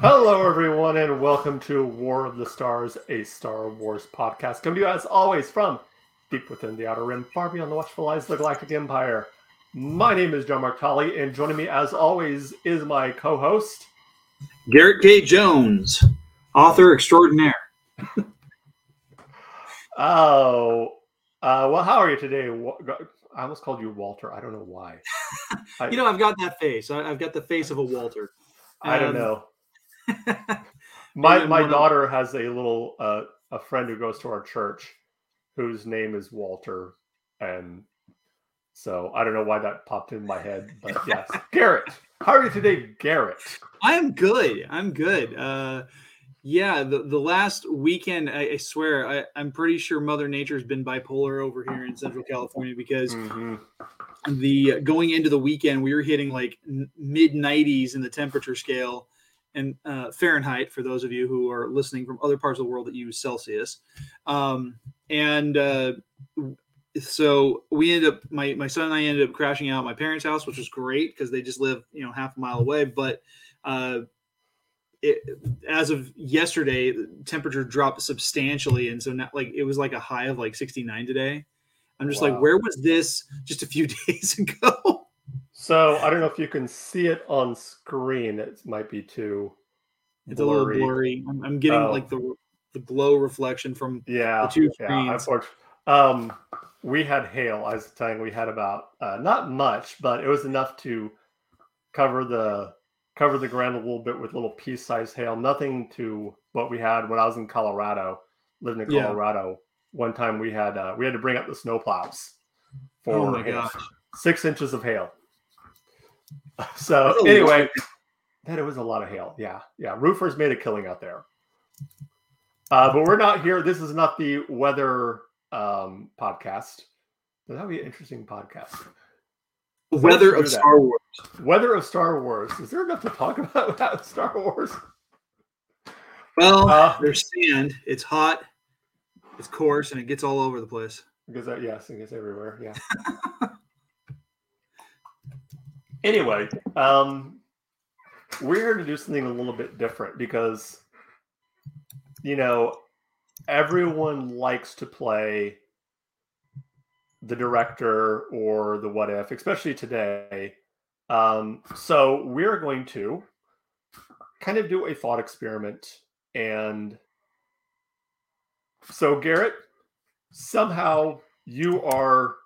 Hello, everyone, and welcome to War of the Stars, a Star Wars podcast. Coming to you, as always, from deep within the Outer Rim, far beyond the watchful eyes of the Galactic Empire. My name is John Mark Tolley, and joining me, as always, is my co host, Garrett K. Jones, author extraordinaire. Oh, uh, well, how are you today? I almost called you Walter. I don't know why. You know, I've got that face. I, I've got the face of a Walter. I don't um, know. My my one of- daughter has a little uh, a friend who goes to our church, whose name is Walter, and so I don't know why that popped in my head, but yes, Garrett. How are you today, Garrett? I am good. I'm good. Uh, yeah, the, the last weekend, I, I swear, I, I'm pretty sure Mother Nature's been bipolar over here in Central California because Mhm. the going into the weekend, we were hitting like mid 90s in the temperature scale and uh, Fahrenheit for those of you who are listening from other parts of the world that use Celsius. Um, and uh, so we ended up, my, my son and I ended up crashing out at my parents' house, which was great because they just live, you know, half a mile away. But uh, it, as of yesterday, the temperature dropped substantially. And so now, like, it was like a high of like 69 today. I'm just Wow. like, where was this just a few days ago? So I don't know if you can see it on screen. It might be too. It's a little blurry. I'm, I'm getting Oh. like the the glow reflection from Yeah, the two yeah. screens. Unfortunately, um, we had hail. I was telling we had about uh, not much, but it was enough to cover the cover the ground a little bit with little pea-sized hail. Nothing to what we had when I was in Colorado, living in Yeah. Colorado. One time we had uh, we had to bring up the snowplows for oh my hail. gosh. six inches of hail. So anyway, that it was a lot of hail. Yeah, yeah. Roofers made a killing out there. Uh, but we're not here. This is not the weather um, podcast. That'd be an interesting podcast. Weather of that. Star Wars. Weather of Star Wars. Is there enough to talk about without Star Wars? Well, Uh, there's sand. It's hot. It's coarse, and it gets all over the place. Because that, yes, it gets everywhere. Yeah. anyway, um, we're here to do something a little bit different because, you know, everyone likes to play the director or the what if, especially today. Um, so we're going to kind of do a thought experiment and so Garrett, somehow you are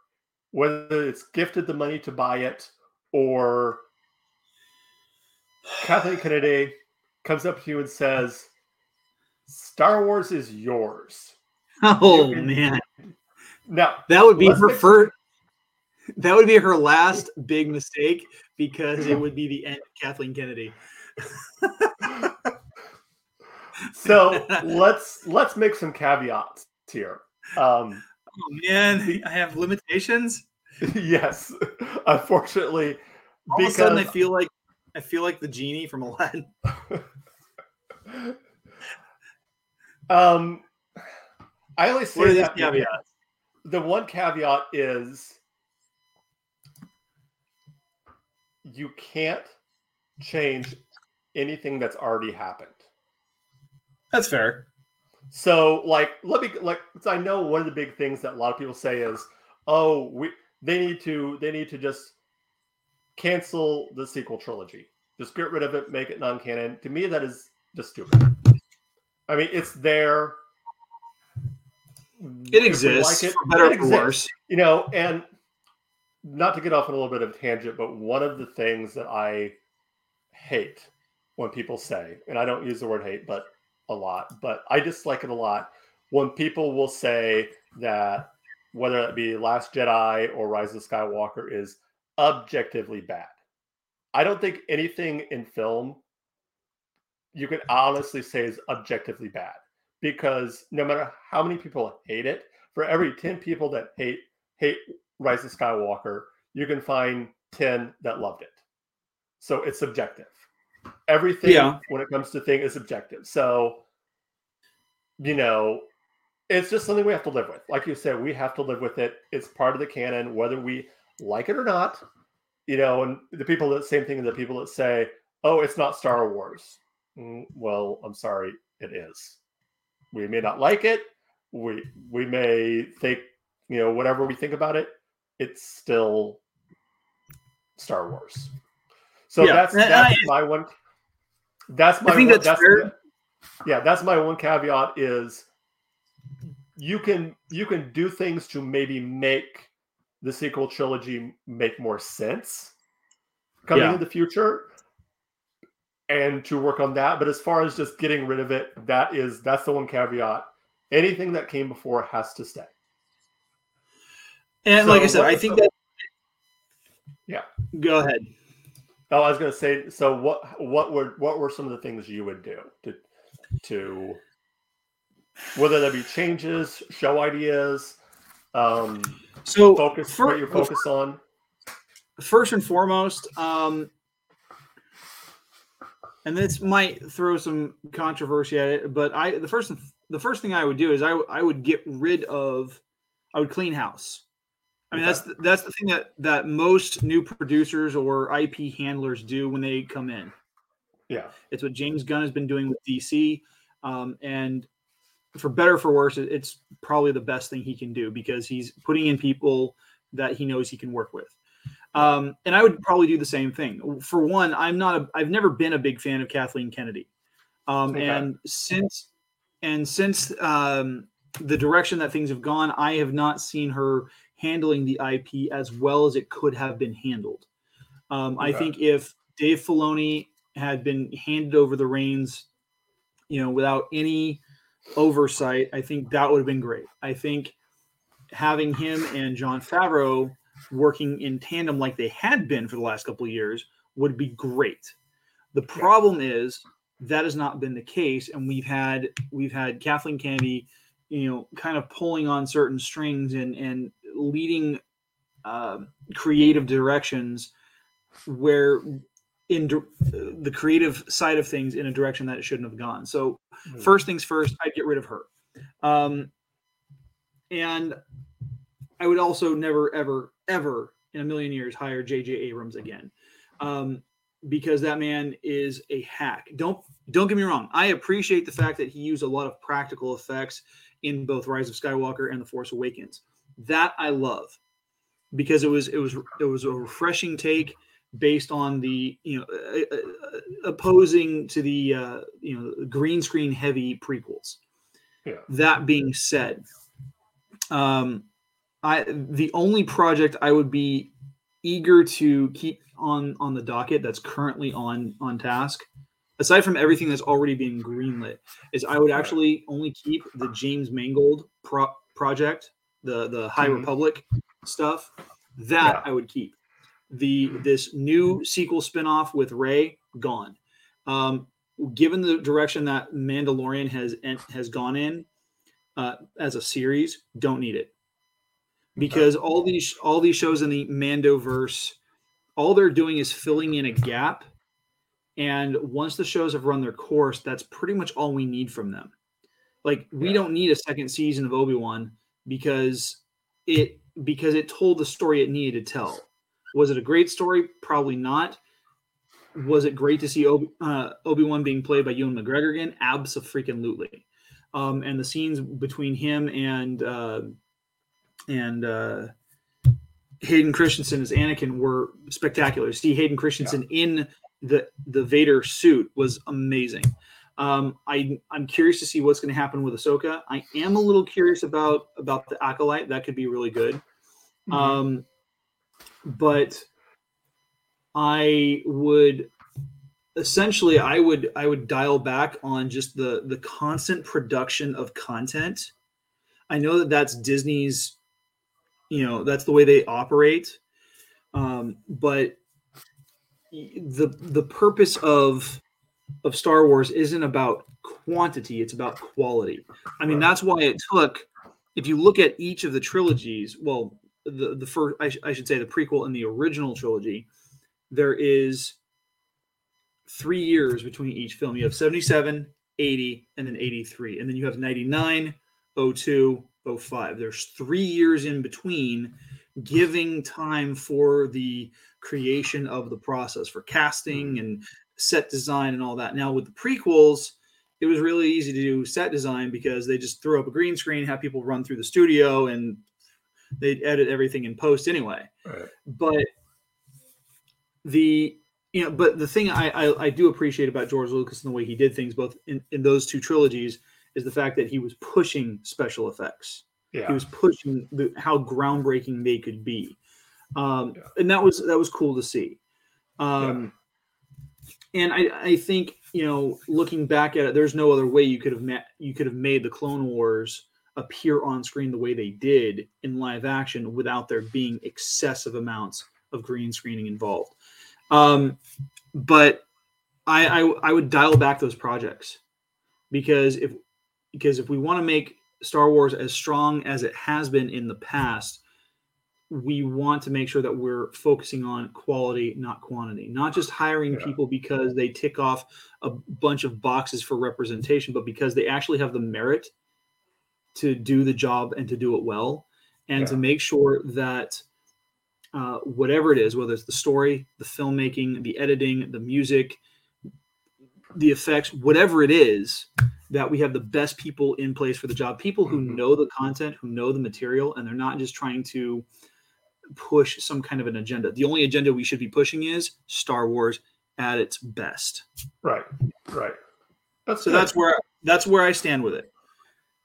whether it's gifted the money to buy it or Kathleen Kennedy comes up to you and says, Star Wars is yours. Oh You can- man, Now, that would be her first. That would be her last big mistake because it would be the end of Kathleen Kennedy. so let's let's make some caveats here. Um, Oh man, I have limitations. yes, unfortunately, All of a sudden, I feel like I feel like the genie from Aladdin. um, I always say What are these that because- caveats? the one caveat is you can't change anything that's already happened. That's fair. So, like, let me like, I know one of the big things that a lot of people say is, "Oh, we they need to they need to just cancel the sequel trilogy, just get rid of it, make it non-canon." To me, that is just stupid. I mean, it's there. It exists like it, for better it or for worse. you know and not to get off on a little bit of a tangent but one of the things that i hate when people say and i don't use the word hate but a lot but i dislike it a lot when people will say that whether it be last jedi or rise of skywalker is objectively bad i don't think anything in film you can honestly say is objectively bad because no matter how many people hate it for every 10 people that hate hate Rise of Skywalker, you can find 10 that loved it. So it's subjective. Everything Yeah. when it comes to thing is subjective. So you know, it's just something we have to live with. Like you said, we have to live with it. It's part of the canon, whether we like it or not. You know, and the people that same thing as the people that say, "Oh, it's not Star Wars." Mm, well, I'm sorry, it is. We may not like it. We we may think you know whatever we think about it. It's still Star Wars. So Yeah, that's that's I- my one. That's my I think one, that's fair. yeah. That's my one caveat is you can you can do things to maybe make the sequel trilogy make more sense coming Yeah. in the future and to work on that but as far as just getting rid of it that is that's the one caveat anything that came before has to stay And So like I said, I think the- that. Yeah. Go ahead. oh i was going to say so what what were what were some of the things you would do to to whether there be changes show ideas um So focus fir- what you're focus on first and foremost, um, and this might throw some controversy at it, but I the first the first thing I would do is I I would get rid of I would clean house. I mean Okay. that's the, that's the thing that that most new producers or IP handlers do when they come in. yeah It's what James Gunn has been doing with DC, um, and for better or for worse, it's probably the best thing he can do because he's putting in people that he knows he can work with. Um, and I would probably do the same thing. For one, I'm not a, I've never been a big fan of Kathleen Kennedy, um, Okay. and since and since um, the direction that things have gone, I have not seen her handling the IP as well as it could have been handled. Um, I think if Dave Filoni had been handed over the reins, you know, without any oversight, I think that would have been great. I think having him and Jon Favreau working in tandem like they had been for the last couple of years would be great. The problem is that has not been the case, and we've had we've had Kathleen Kennedy, you know, kind of pulling on certain strings and and leading uh, creative directions where in the creative side of things in a direction that it shouldn't have gone. So Hmm. first things first, I'd get rid of her. Um, and I would also never, ever, ever in a million years hire J.J. Abrams again, um, because that man is a hack. Don't don't get me wrong. I appreciate the fact that he used a lot of practical effects in both Rise of Skywalker and The Force Awakens. That I love because it was it was it was a refreshing take based on the you know uh, uh, opposing to the uh, you know green screen heavy prequels. Yeah. That being said, um, I the only project I would be eager to keep on on the docket that's currently on on task, aside from everything that's already been greenlit, is I would actually only keep the James Mangold pro- project, the the High Mhm. Republic stuff. That Yeah. I would keep. The this new sequel spinoff with Rey gone. Um, given the direction that Mandalorian has has gone in uh, as a series, don't need it because all these all these shows in the Mandoverse, all they're doing is filling in a gap. And once the shows have run their course, that's pretty much all we need from them. Like we Yeah. don't need a second season of Obi Wan because it because it told the story it needed to tell. Was it a great story? Probably not. Was it great to see Obi uh, Wan being played by Ewan McGregor again? Absolutely. Um, and the scenes between him and uh, and uh, Hayden Christensen as Anakin were spectacular. See Hayden Christensen in the the Vader suit was amazing. Um, I I'm curious to see what's going to happen with Ahsoka. I am a little curious about about the acolyte. That could be really good. Mhm. Um, but I would essentially I would I would dial back on just the the constant production of content. I know that that's Disney's, you know, that's the way they operate. Um, but the the purpose of of Star Wars isn't about quantity; it's about quality. I mean, that's why it took. If you look at each of the trilogies, well, the the first I, sh- I should say the prequel and the original trilogy, there is three years between each film. You have 77, 80, and then 83. And then you have 99, 02, 05. There's three years in between, giving time for the creation of the process for casting mm-hmm. and set design and all that. Now with the prequels, it was really easy to do set design because they just threw up a green screen, have people run through the studio, and they'd edit everything in post anyway. Right. But the you know, but the thing I, I, I do appreciate about George Lucas and the way he did things, both in, in those two trilogies, is the fact that he was pushing special effects. Yeah. He was pushing the, how groundbreaking they could be, um, Yeah. and that was that was cool to see. Um, And I, I think you know, looking back at it, there's no other way you could have met you could have made the Clone Wars appear on screen the way they did in live action without there being excessive amounts of green screening involved. Um, but I, I I would dial back those projects because if because if we want to make Star Wars as strong as it has been in the past, we want to make sure that we're focusing on quality, not quantity. Not just hiring Yeah. people because they tick off a bunch of boxes for representation, but because they actually have the merit to do the job and to do it well, and to make sure that uh, whatever it is, whether it's the story, the filmmaking, the editing, the music, the effects, whatever it is, that we have the best people in place for the job. People who Mhm. know the content, who know the material, and they're not just trying to push some kind of an agenda. The only agenda we should be pushing is Star Wars at its best. Right. Right. That's So good. that's where that's where I stand with it.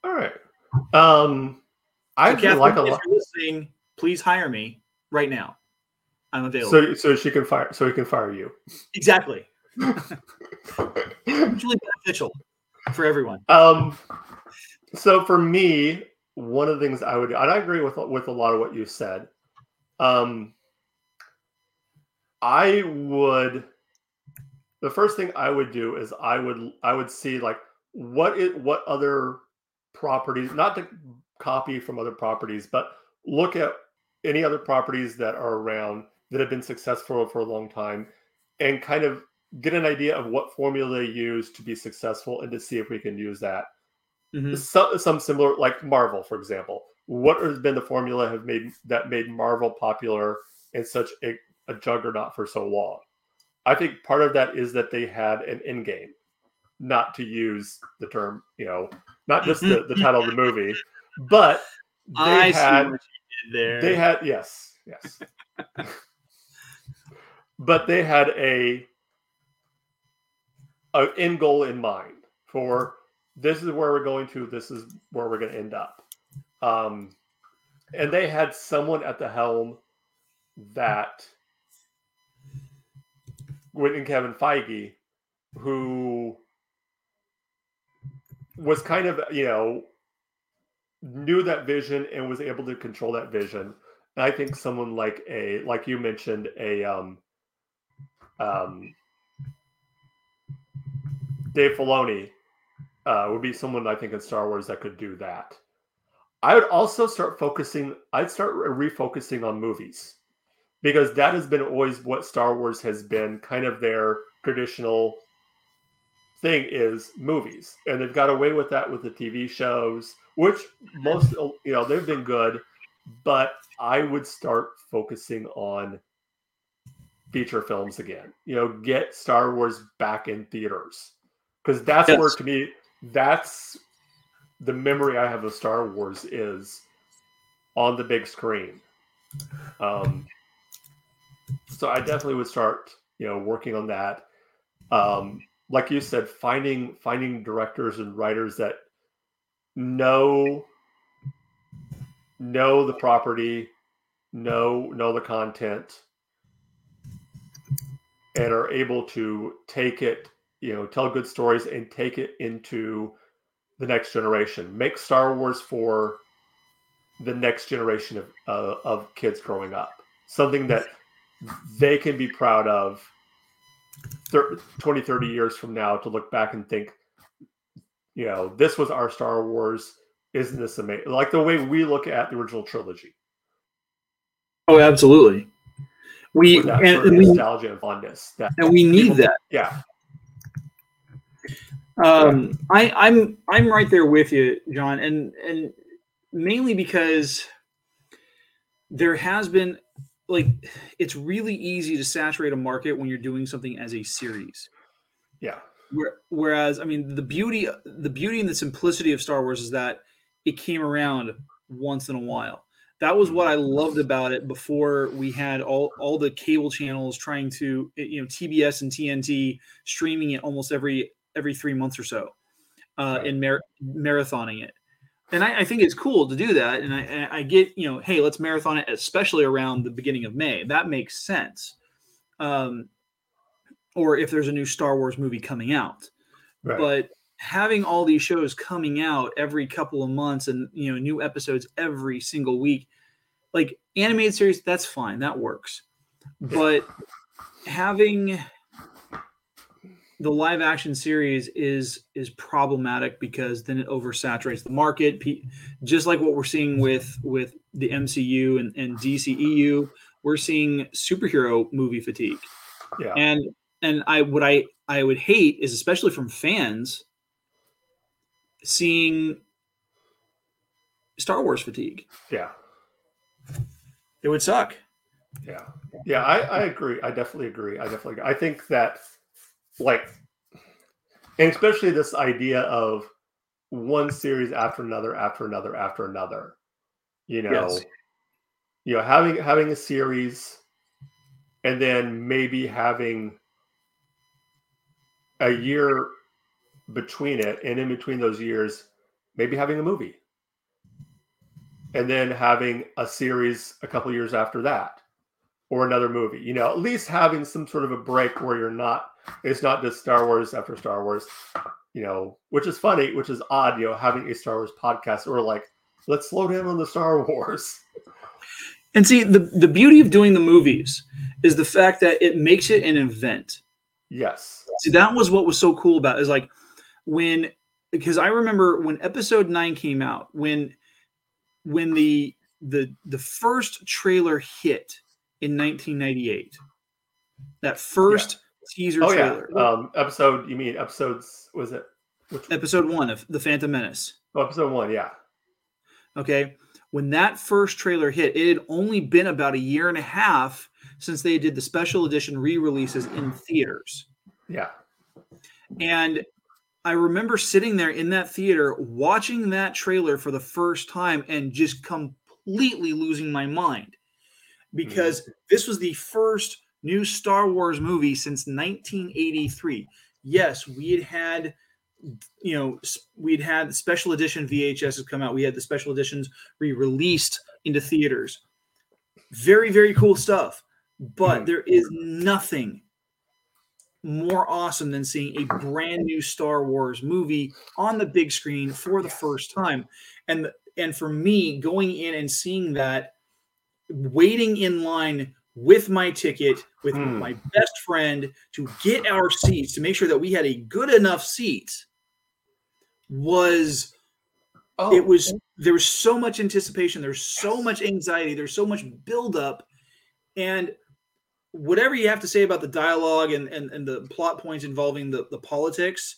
all right. Um, I So actually Catherine, like a lot. listening, please hire me right now. I'm available. So, so she can fire. So he can fire you. exactly. Mutually beneficial for everyone. Um, so for me, one of the things I would, and I agree with with a lot of what you said. Um, I would, the first thing I would do is I would I would see like what it what other properties, not to copy from other properties, but look at any other properties that are around that have been successful for a long time, and kind of get an idea of what formula they use to be successful and to see if we can use that. Mhm. Some, some similar, like Marvel, for example. What has been the formula have made that made Marvel popular and such a, a juggernaut for so long? I think part of that is that they had an end game, not to use the term, you know, not just the, the title of the movie, but they I had see what you did there. they had yes, yes. but they had a an end goal in mind for this is where we're going to, this is where we're going to end up. Um, and they had someone at the helm that went in Kevin Feige, who was kind of, you know, knew that vision and was able to control that vision. And I think someone like a, like you mentioned, a, um, um, Dave Filoni uh, would be someone I think in Star Wars that could do that. I would also start focusing. I'd start refocusing on movies because that has been always what Star Wars has been kind of their traditional thing is movies, and they've got away with that with the TV shows, which most you know they've been good, but I would start focusing on feature films again. You know, get Star Wars back in theaters because that's where to me that's the memory I have of Star Wars is on the big screen. Um, so I definitely would start, you know, working on that. Um, like you said, finding finding directors and writers that know know the property, know know the content, and are able to take it, you know, tell good stories and take it into the next generation. Make Star Wars for the next generation of uh, of kids growing up. Something that they can be proud of thir- 20 30 years from now to look back and think you know this was our star wars isn't this amazing like the way we look at the original trilogy Oh, absolutely. We and, and we nostalgia and fondness that and we need people- that. yeah Um, I, I'm I'm right there with you, John, and and mainly because there has been like it's really easy to saturate a market when you're doing something as a series. Yeah. Whereas, I mean, the beauty, the beauty and the simplicity of Star Wars is that it came around once in a while. That was what I loved about it before we had all, all the cable channels trying to, you know, TBS and TNT streaming it almost every every three months or so, uh, Right. and mar- marathoning it. And I, I think it's cool to do that. And I, I get, you know, hey, let's marathon it, especially around the beginning of May. That makes sense. Um, or if there's a new Star Wars movie coming out Right. but having all these shows coming out every couple of months and you know new episodes every single week like animated series that's fine that works but having the live action series is is problematic because then it oversaturates the market just like what we're seeing with with the mcu and, and dceu we're seeing superhero movie fatigue yeah. and and i what i i would hate is especially from fans seeing star wars fatigue yeah. it would suck Yeah, yeah, I, I agree. I definitely agree. I definitely. Agree. I think that, like, and especially this idea of one series after another, after another, after another. You know, Yes. you know, having having a series, and then maybe having a year between it, and in between those years, maybe having a movie, and then having a series a couple years after that or another movie. You know, at least having some sort of a break where you're not. It's not just Star Wars after Star Wars. You know, which is funny, which is odd. You know, having a Star Wars podcast or like, let's slow down on the Star Wars. and see the the beauty of doing the movies is the fact that it makes it an event Yes. See, that was what was so cool about it, is like when because I remember when episode nine came out, when when the the the first trailer hit in 1998. That first teaser Oh yeah. trailer. Um, episode. You mean episodes? Was it? Which, episode one of The Phantom Menace. oh, episode one. Yeah. Okay. When that first trailer hit, it had only been about a year and a half since they did the special edition re-releases in theaters. Yeah. And I remember sitting there in that theater watching that trailer for the first time and just completely losing my mind because this was the first new Star Wars movie since 1983. Yes, we had had you know we'd had special edition VHSs come out. We had the special editions re-released into theaters. Very very cool stuff. But Mhm. there is nothing more awesome than seeing a brand new Star Wars movie on the big screen for the first time. And and for me, going in and seeing that, waiting in line with my ticket with Hmm. my best friend to get our seats to make sure that we had a good enough seat was Oh, it was there was so much anticipation there's so much anxiety there's so much buildup and whatever you have to say about the dialogue and, and, and the plot points involving the, the politics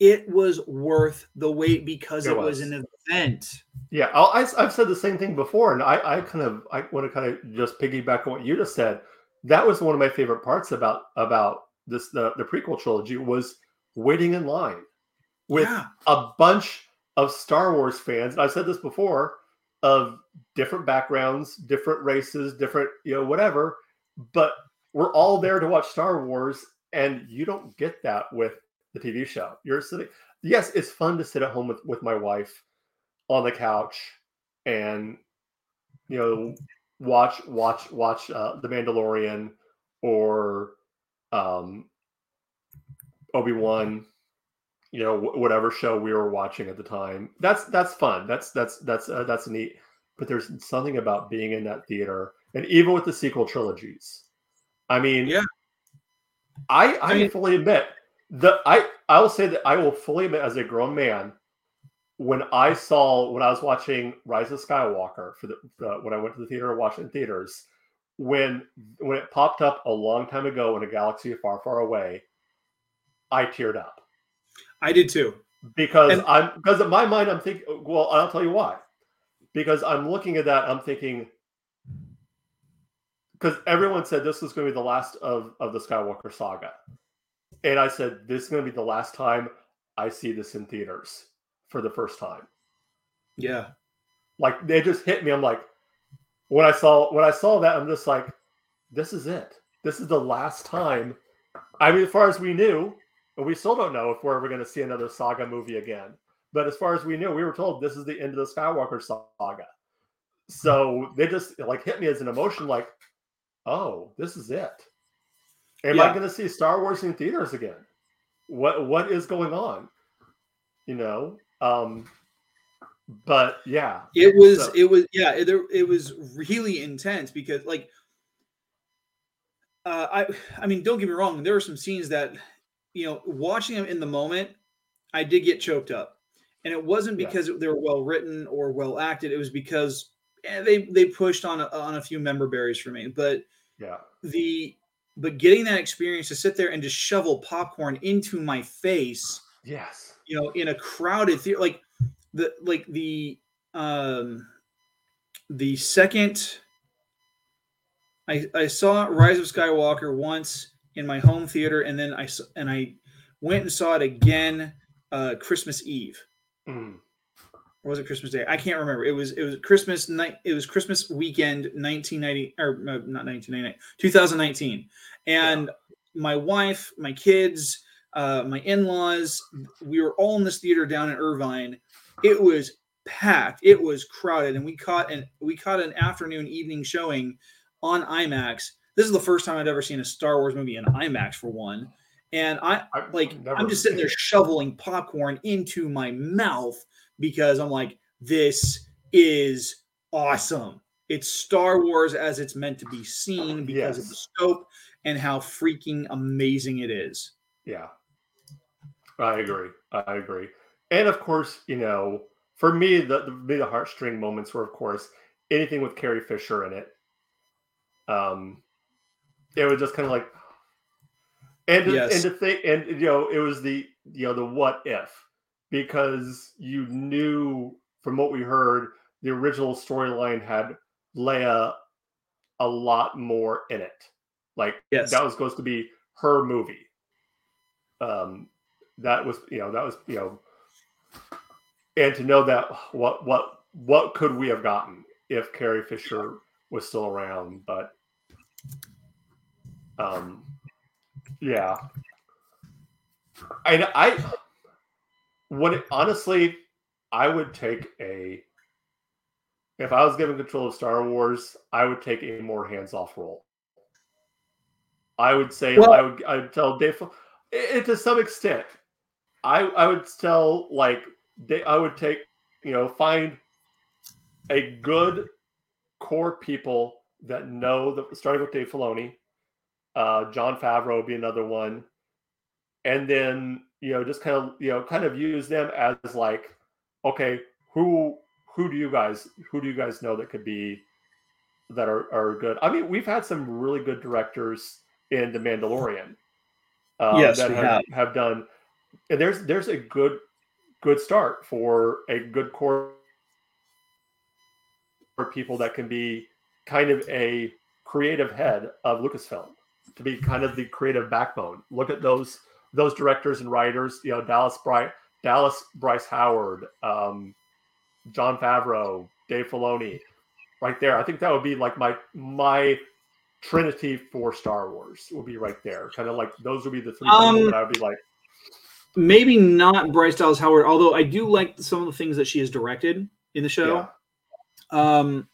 it was worth the wait because It it, was. was. an event Yeah, I'll, I, I've said the same thing before, and I, I kind of I want to kind of just piggyback on what you just said. That was one of my favorite parts about about this the, the prequel trilogy was waiting in line with yeah a bunch of Star Wars fans. And I've said this before of different backgrounds, different races, different you know whatever, but we're all there to watch Star Wars, and you don't get that with the TV show. You're sitting. Yes, it's fun to sit at home with with my wife on the couch and you know watch watch watch uh, the Mandalorian or um, Obi Wan, you know wh- whatever show we were watching at the time. That's that's fun. That's that's that's uh, that's neat. But there's something about being in that theater, and even with the sequel trilogies. I mean, Yeah. I I, I mean- fully admit the I I will say that I will fully admit as a grown man when I saw when I was watching Rise of Skywalker for the, the when I went to the theater and watched in theaters when when it popped up a long time ago in a galaxy far far away I teared up. I did too. Because And- I'm because in my mind I'm thinking well I'll tell you why. Because I'm looking at that I'm thinking because everyone said this was going to be the last of of the Skywalker saga and I said, "This is going to be the last time I see this in theaters for the first time." Yeah, like they just hit me. I'm like, when I saw when I saw that, I'm just like, "This is it. This is the last time." I mean, as far as we knew, and we still don't know if we're ever going to see another saga movie again. But as far as we knew, we were told this is the end of the Skywalker saga. So they just like hit me as an emotion, like, "Oh, this is it." Am I going to see Star Wars in theaters again? What what is going on? You know, um, but yeah, it was So- it was yeah it, it was really intense because like uh, I I mean don't get me wrong there were some scenes that you know watching them in the moment I did get choked up and it wasn't Yeah. because they were well written or well acted it was because eh, they they pushed on a, on a few member berries for me but yeah, the but getting that experience to sit there and just shovel popcorn into my face yes, you know in a crowded theater like the like the um the second i i saw rise of skywalker once in my home theater and then i and i went and saw it again uh christmas eve. Mm, or was it christmas day? I can't remember. It was it was christmas night it was christmas weekend 1990 or uh, not 1990 2019 and my wife my kids uh, my in-laws we were all in this theater down in irvine. It was packed. It was crowded. And we caught an we caught an afternoon evening showing on imax. This is the first time i'd ever seen a star wars movie in imax for one. And i I've like i'm just sitting there shoveling popcorn into my mouth because i'm like this is awesome it's star wars as it's meant to be seen because of the scope and how freaking amazing it is Yeah, I agree. I agree. And of course, you know, for me, the the, the heartstring moments were, of course, anything with Carrie Fisher in it. Um, it was just kind of like, and Yes. and to think, and you know, it was the you know the what if because you knew from what we heard, the original storyline had Leia a lot more in it. Like Yes. that was supposed to be her movie. Um, that was you know that was you know, and to know that what what what could we have gotten if Carrie Fisher was still around? But um, yeah, I I it, honestly, I would take a if I was given control of Star Wars, I would take a more hands-off role. I would say Well- I would I would tell Dave it, to some extent. I I would tell like they I would take you know find a good core people that know the starting with Dave Filoni, uh, Jon Favreau would be another one, and then you know just kind of you know kind of use them as like okay who who do you guys who do you guys know that could be that are, are good i mean we've had some really good directors in the mandalorian uh, Yes, that have. have done and there's there's a good good start for a good core for people that can be kind of a creative head of lucasfilm to be kind of the creative backbone look at those those directors and writers you know dallas bright dallas bryce howard um, Jon Favreau, Dave Filoni, right there. I think that would be like my my trinity for Star Wars would be right there. Kind of like those would be the three Um, people that I would be like, maybe not Bryce Dallas Howard, although I do like some of the things that she has directed in the show. yeah, Um,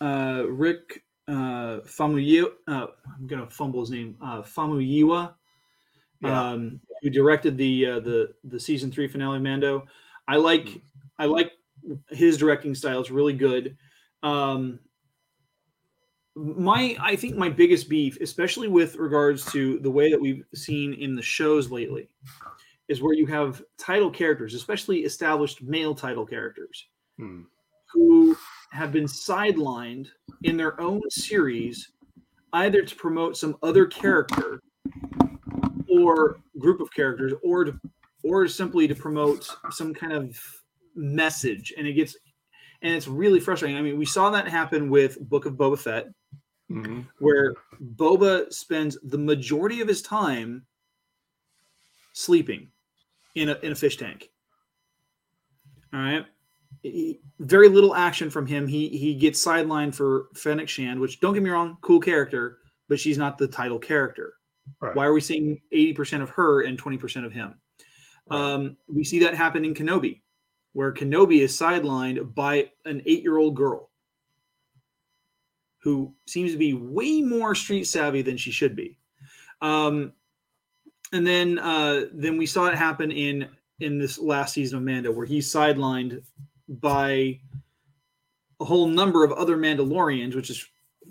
uh, Rick uh, Famuyiwa, uh, I'm gonna fumble his name. Uh, Famuyiwa, yeah, um, who directed the uh, the the season three finale Mando. I like Mhm. I like his directing style. It's really good. Um, my I think my biggest beef, especially with regards to the way that we've seen in the shows lately, is where you have title characters, especially established male title characters, Hmm. who have been sidelined in their own series, either to promote some other character or group of characters, or to, or simply to promote some kind of message, and it gets and it's really frustrating. I mean, we saw that happen with Book of Boba Fett, Mhm. where Boba spends the majority of his time sleeping in a in a fish tank. All right. He- very little action from him. He he gets sidelined for Fennec Shand, which don't get me wrong, cool character, but she's not the title character. Right. Why are we seeing 80% of her and 20% of him? Right. Um, we see that happen in Kenobi, where Kenobi is sidelined by an eight year old girl who seems to be way more street savvy than she should be. Um, and then uh, then we saw it happen in in this last season of Mando, where he's sidelined by a whole number of other Mandalorians, which is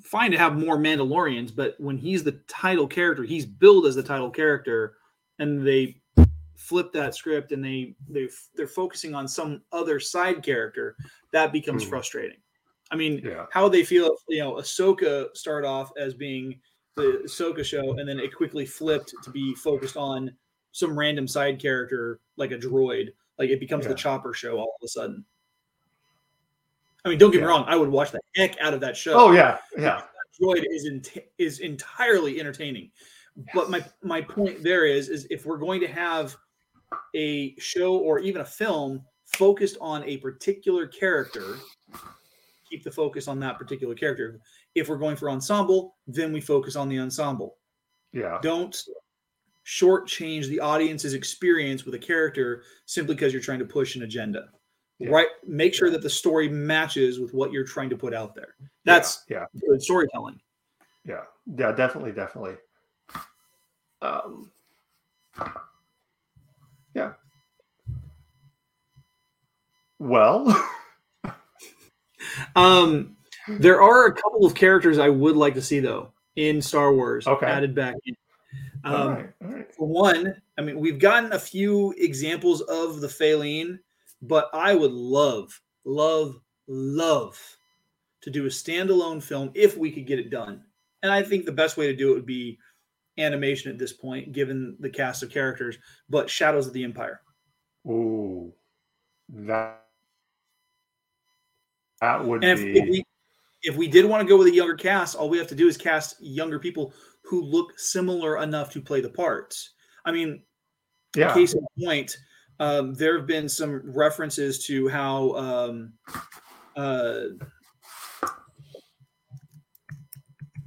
fine to have more Mandalorians, but when he's the title character, he's billed as the title character, and they flip that script and they they they're focusing on some other side character, that becomes Hmm. frustrating. I mean, Yeah. how they feel you know Ahsoka start off as being the Ahsoka show, and then it quickly flipped to be focused on some random side character like a droid, like it becomes Yeah. the Chopper show all of a sudden. I mean, don't get me wrong, I would watch the heck out of that show. Oh yeah, yeah, Droid is in, is entirely entertaining. But my my point there is is if we're going to have a show or even a film focused on a particular character, keep the focus on that particular character. If we're going for ensemble, then we focus on the ensemble. yeah. Don't shortchange the audience's experience with a character simply because you're trying to push an agenda. Yeah. Right? Make sure that the story matches with what you're trying to put out there. That's yeah, good storytelling. yeah, yeah. Definitely, definitely. Um, yeah. Well, Um, there are a couple of characters I would like to see though in Star Wars Okay. added back in. Um, all right, all right. For one, I mean, we've gotten a few examples of the Falleen, but I would love, love, love to do a standalone film if we could get it done. And I think the best way to do it would be animation at this point, given the cast of characters. But Shadows of the Empire. Ooh, that that would And if, be if we if we did want to go with a younger cast, all we have to do is cast younger people who look similar enough to play the parts. I mean, yeah, case in point, um, there have been some references to how um, uh,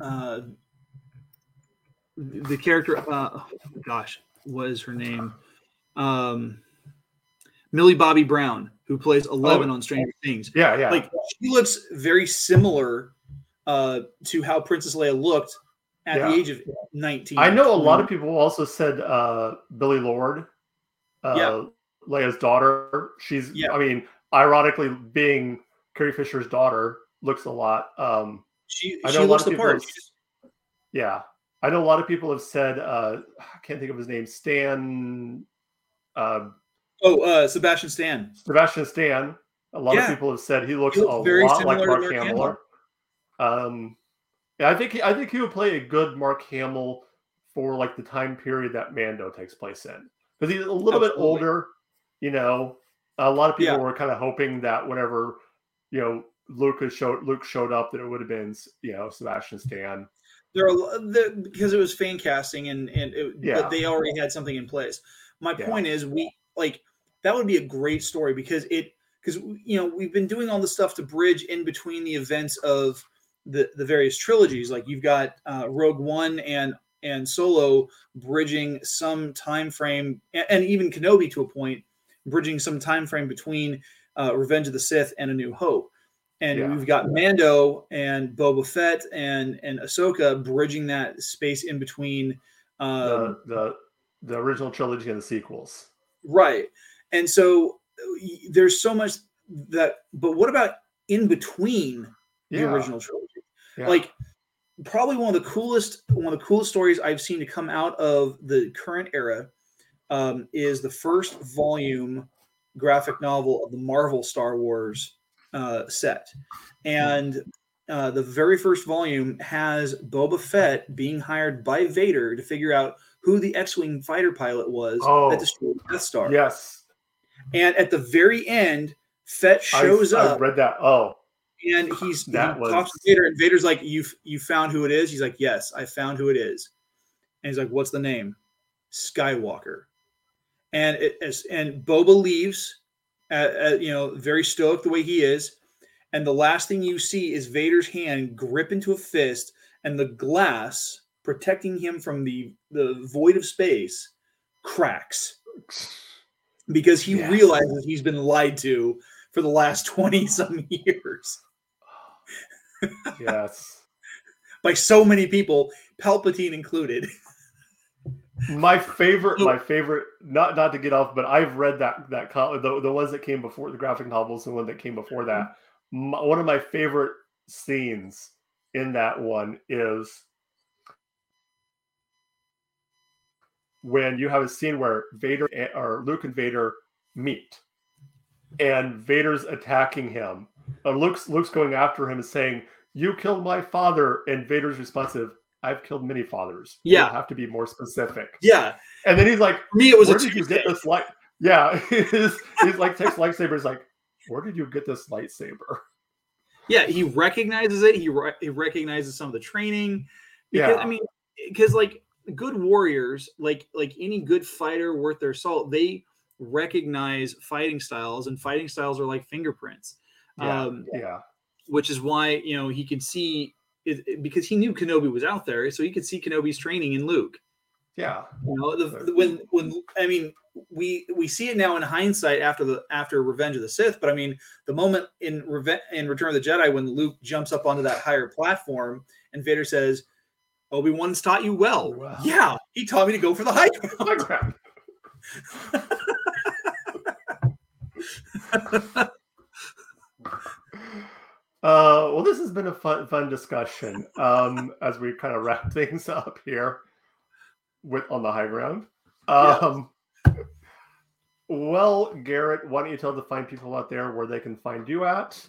uh, the character, uh, gosh, what is her name? Um, Millie Bobby Brown, who plays Eleven on Stranger Things. yeah, yeah. Like she looks very similar uh, to how Princess Leia looked at Yeah. the age of nineteen. I know a lot of people also said uh, Billie Lourd, uh, Yeah. Leia's daughter. She's, Yeah. I mean, ironically, being Carrie Fisher's daughter, looks a lot. Um, She, I she know a looks the part. have- yeah, I know a lot of people have said. Uh, I can't think of his name. Stan, uh, Oh, uh, Sebastian Stan. Sebastian Stan. A lot Yeah. of people have said he looks He looks a very lot like Mark Mark Hamill. Um, yeah, I think he, I think he would play a good Mark Hamill for like the time period that Mando takes place in, because he's a little bit older. You know, a lot of people Yeah. were kind of hoping that whenever you know Lucas showed Luke showed up, that it would have been you know Sebastian Stan. There are there, because it was fan casting and and it, Yeah. but they already had something in place. My Yeah. point is, we like that would be a great story because it because you know we've been doing all this stuff to bridge in between the events of the the various trilogies. Like you've got uh, Rogue One and and Solo bridging some time frame, a- and even Kenobi to a point, bridging some time frame between uh, Revenge of the Sith and A New Hope. And Yeah. we've got Mando and Boba Fett and and Ahsoka bridging that space in between. Um, the the the original trilogy and the sequels. Right. And so there's so much that, but what about in between the Yeah, original trilogy? yeah. Like, probably one of the coolest, one of the coolest stories I've seen to come out of the current era um, is the first volume graphic novel of the Marvel Star Wars uh, set. And uh, the very first volume has Boba Fett being hired by Vader to figure out who the X-wing fighter pilot was Oh. that destroyed the Death Star. yes, And at the very end, Fett shows I, up I read that. Oh, and he's That he was- talks to Vader, and Vader's like, "You you found who it is?" He's like, "Yes, I found who it is." And he's like, "What's the name?" Skywalker. And it, as and Boba leaves, uh, uh, you know, very stoic the way he is, and the last thing you see is Vader's hand grip into a fist, and the glass protecting him from the the void of space cracks because he Yes. realizes he's been lied to for the last 20 some years Yes. by so many people, Palpatine included. My favorite, my favorite, not not to get off, but I've read that that the the ones that came before the graphic novels and one that came before that. My, one of my favorite scenes in that one is when you have a scene where Vader or Luke and Vader meet, and Vader's attacking him. And Luke's Luke's going after him and saying, "You killed my father," and Vader's responsive, "I've killed many fathers. You Yeah. have to be more specific." Yeah, And then he's like, for me it was "Where a did you get this light?" Yeah, he's, he's like takes lightsaber. He's like, "Where did you get this lightsaber?" Yeah, he recognizes it. He re- he recognizes some of the training. Because, Yeah. I mean, because like good warriors, like like any good fighter worth their salt, they recognize fighting styles, and fighting styles are like fingerprints. Yeah, Um, yeah, which is why you know he can see it, it- because he knew Kenobi was out there, so he could see Kenobi's training in Luke. yeah, You know, the, the- when when I mean we we see it now in hindsight after the after Revenge of the Sith, but I mean the moment in Reve- in Return of the Jedi when Luke jumps up onto that higher platform and Vader says, "Obi Wan's taught you well." Wow. Yeah, he taught me to go for the high ground. Uh, well, this has been a fun, fun discussion um, as we kind of wrap things up here with on the high ground. Um, Well, Garrett, why don't you tell the fine people out there where they can find you at?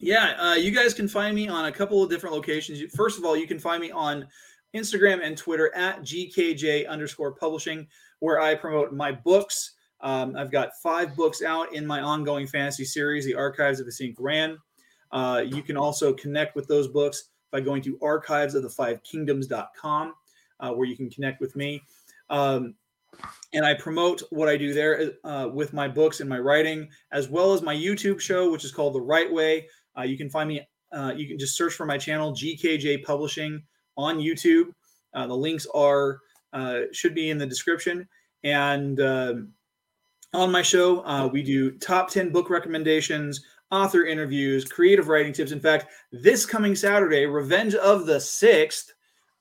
Yeah, uh, you guys can find me on a couple of different locations. First of all, you can find me on Instagram and Twitter at GKJ underscore publishing, where I promote my books. Um, I've got five books out in my ongoing fantasy series, The Archives of the Saint Gran. Uh, you can also connect with those books by going to archivesofthe5kingdoms.com, uh, where you can connect with me. Um, and I promote what I do there uh, with my books and my writing, as well as my YouTube show, which is called The Right Way. Uh, you can find me, uh, you can just search for my channel, GKJ Publishing, on YouTube. Uh, the links are, uh, should be in the description. And um, on my show, uh, we do top 10 book recommendations, author interviews, creative writing tips. In fact, this coming Saturday, Revenge of the Sixth,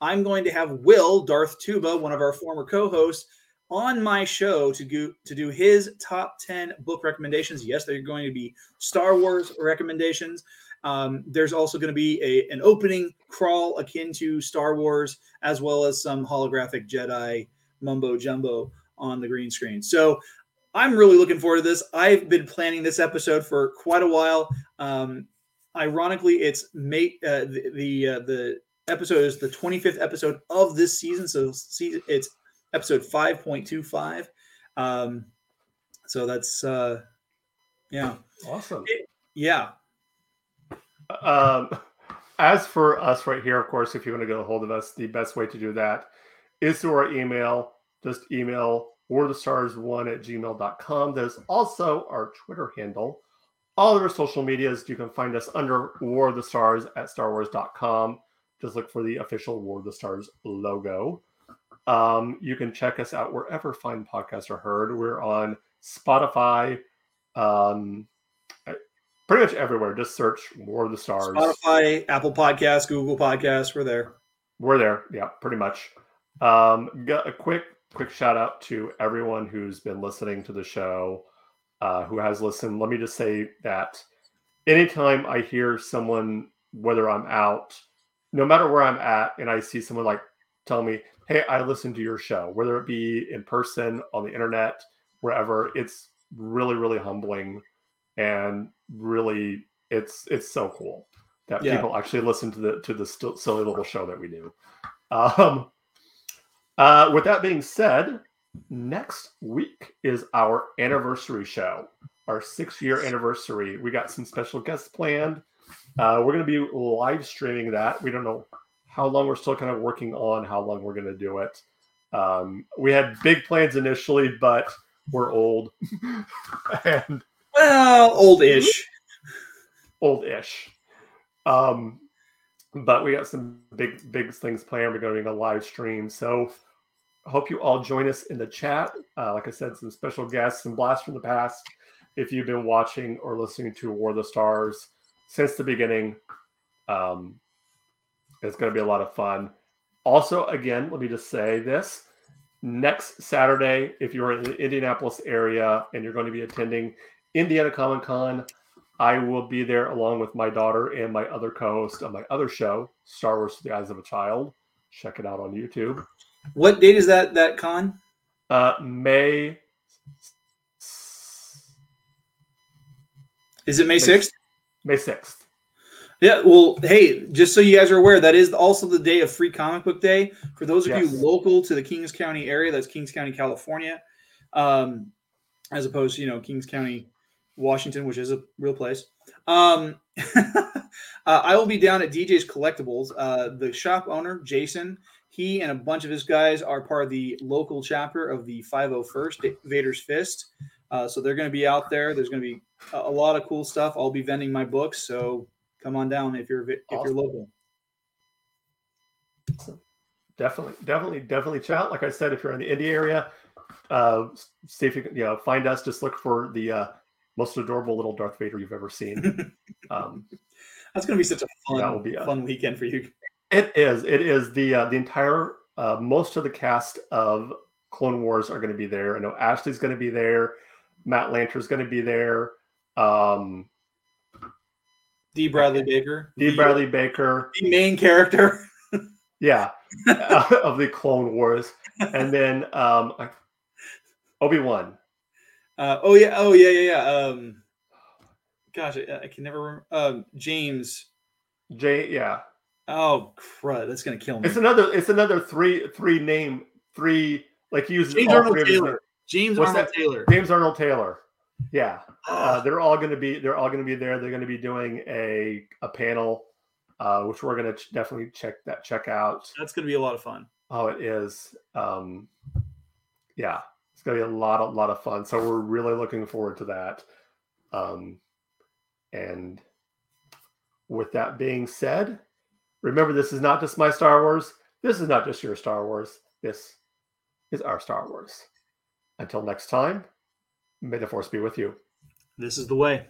I'm going to have Will Darth Tuba, one of our former co-hosts, on my show to go to do his top 10 book recommendations. Yes, they're going to be Star Wars recommendations. Um, there's also going to be a, an opening crawl akin to Star Wars, as well as some holographic Jedi mumbo jumbo on the green screen. So I'm really looking forward to this. I've been planning this episode for quite a while. Um, ironically, it's mate uh, the the, uh, the episode is the 25th episode of this season, so season it's episode 5.25. Um, so that's uh, yeah, Awesome. yeah. Um, as for us right here, of course, if you want to get a hold of us, the best way to do that is through our email. Just email warthestars1 at gmail.com. There's also our Twitter handle. All of our social medias, you can find us under War of the Stars at starwars.com. Just look for the official War of the Stars logo. Um, you can check us out wherever fine podcasts are heard. We're on Spotify, um, pretty much everywhere. Just search War of the Stars. Spotify, Apple Podcasts, Google Podcasts, we're there. We're there. Yeah, pretty much. Um, got a quick, quick shout out to everyone who's been listening to the show, uh, who has listened. Let me just say that anytime I hear someone, whether I'm out, no matter where I'm at, and I see someone like tell me, "Hey, I listened to your show," whether it be in person, on the internet, wherever, it's really, really humbling, and really, it's it's so cool that Yeah. people actually listen to the to the silly little show that we do. Um, uh, with that being said, next week is our anniversary show, our six year anniversary. We got some special guests planned. Uh, we're going to be live streaming that. We don't know how long we're still kind of working on how long we're going to do it. Um, we had big plans initially, but we're old and Well, old-ish. old-ish. Um, but we got some big, big things planned. We're going to be a live stream, so hope you all join us in the chat. Uh, like I said, some special guests and blasts from the past. If you've been watching or listening to War of the Stars since the beginning, um, it's going to be a lot of fun. Also, again, let me just say this next Saturday, if you're in the Indianapolis area and you're going to be attending Indiana Comic Con, I will be there along with my daughter and my other co host on my other show, Star Wars the Eyes of a Child. Check it out on YouTube. What date is that that con? Uh, May. Is it May 6th? May 6th. Yeah, well, hey, just so you guys are aware, that is also the day of Free Comic Book Day. For those of Yes. you local to the Kings County area, that's Kings County, California, um, as opposed to you know Kings County, Washington, which is a real place. Um, uh, I will be down at DJ's Collectibles. Uh, the shop owner, Jason, he and a bunch of his guys are part of the local chapter of the 501st Vader's Fist. Uh, so they're going to be out there. There's going to be a, a lot of cool stuff. I'll be vending my books, so come on down if you're if you're local. Definitely, definitely, definitely out. Like I said, if you're in the Indy area, uh, see if you can, you know, find us. Just look for the uh, most adorable little Darth Vader you've ever seen. Um, That's going to be such a fun That will be a- fun weekend for you. It is. It is the uh, the entire uh, most of the cast of Clone Wars are going to be there. I know Ashley's going to be there. Matt Lanter's going to be there. Um, Dee Bradley Baker, Dee the- Bradley Baker, the main character. yeah, of the Clone Wars, and then um, Obi Wan. Uh, oh yeah, oh yeah, yeah, yeah. Um, gosh, I, I can never remember. Um, James. Jay, yeah, Oh crud, that's gonna kill me. it's another. It's another three three name three like use James Arnold three Taylor. James What's Arnold that? Taylor. James Arnold Taylor. Yeah. Uh, Oh, they're all going to be they're all going to be there. They're going to be doing a a panel, uh, which we're going to ch- definitely check that check out. that's gonna be a lot of fun. Oh, it is. Um, yeah, it's going to be a lot a lot of fun. So we're really looking forward to that. Um, and with that being said, remember this is not just my Star Wars. This is not just your Star Wars. This is our Star Wars. Until next time, may the force be with you. This is the way.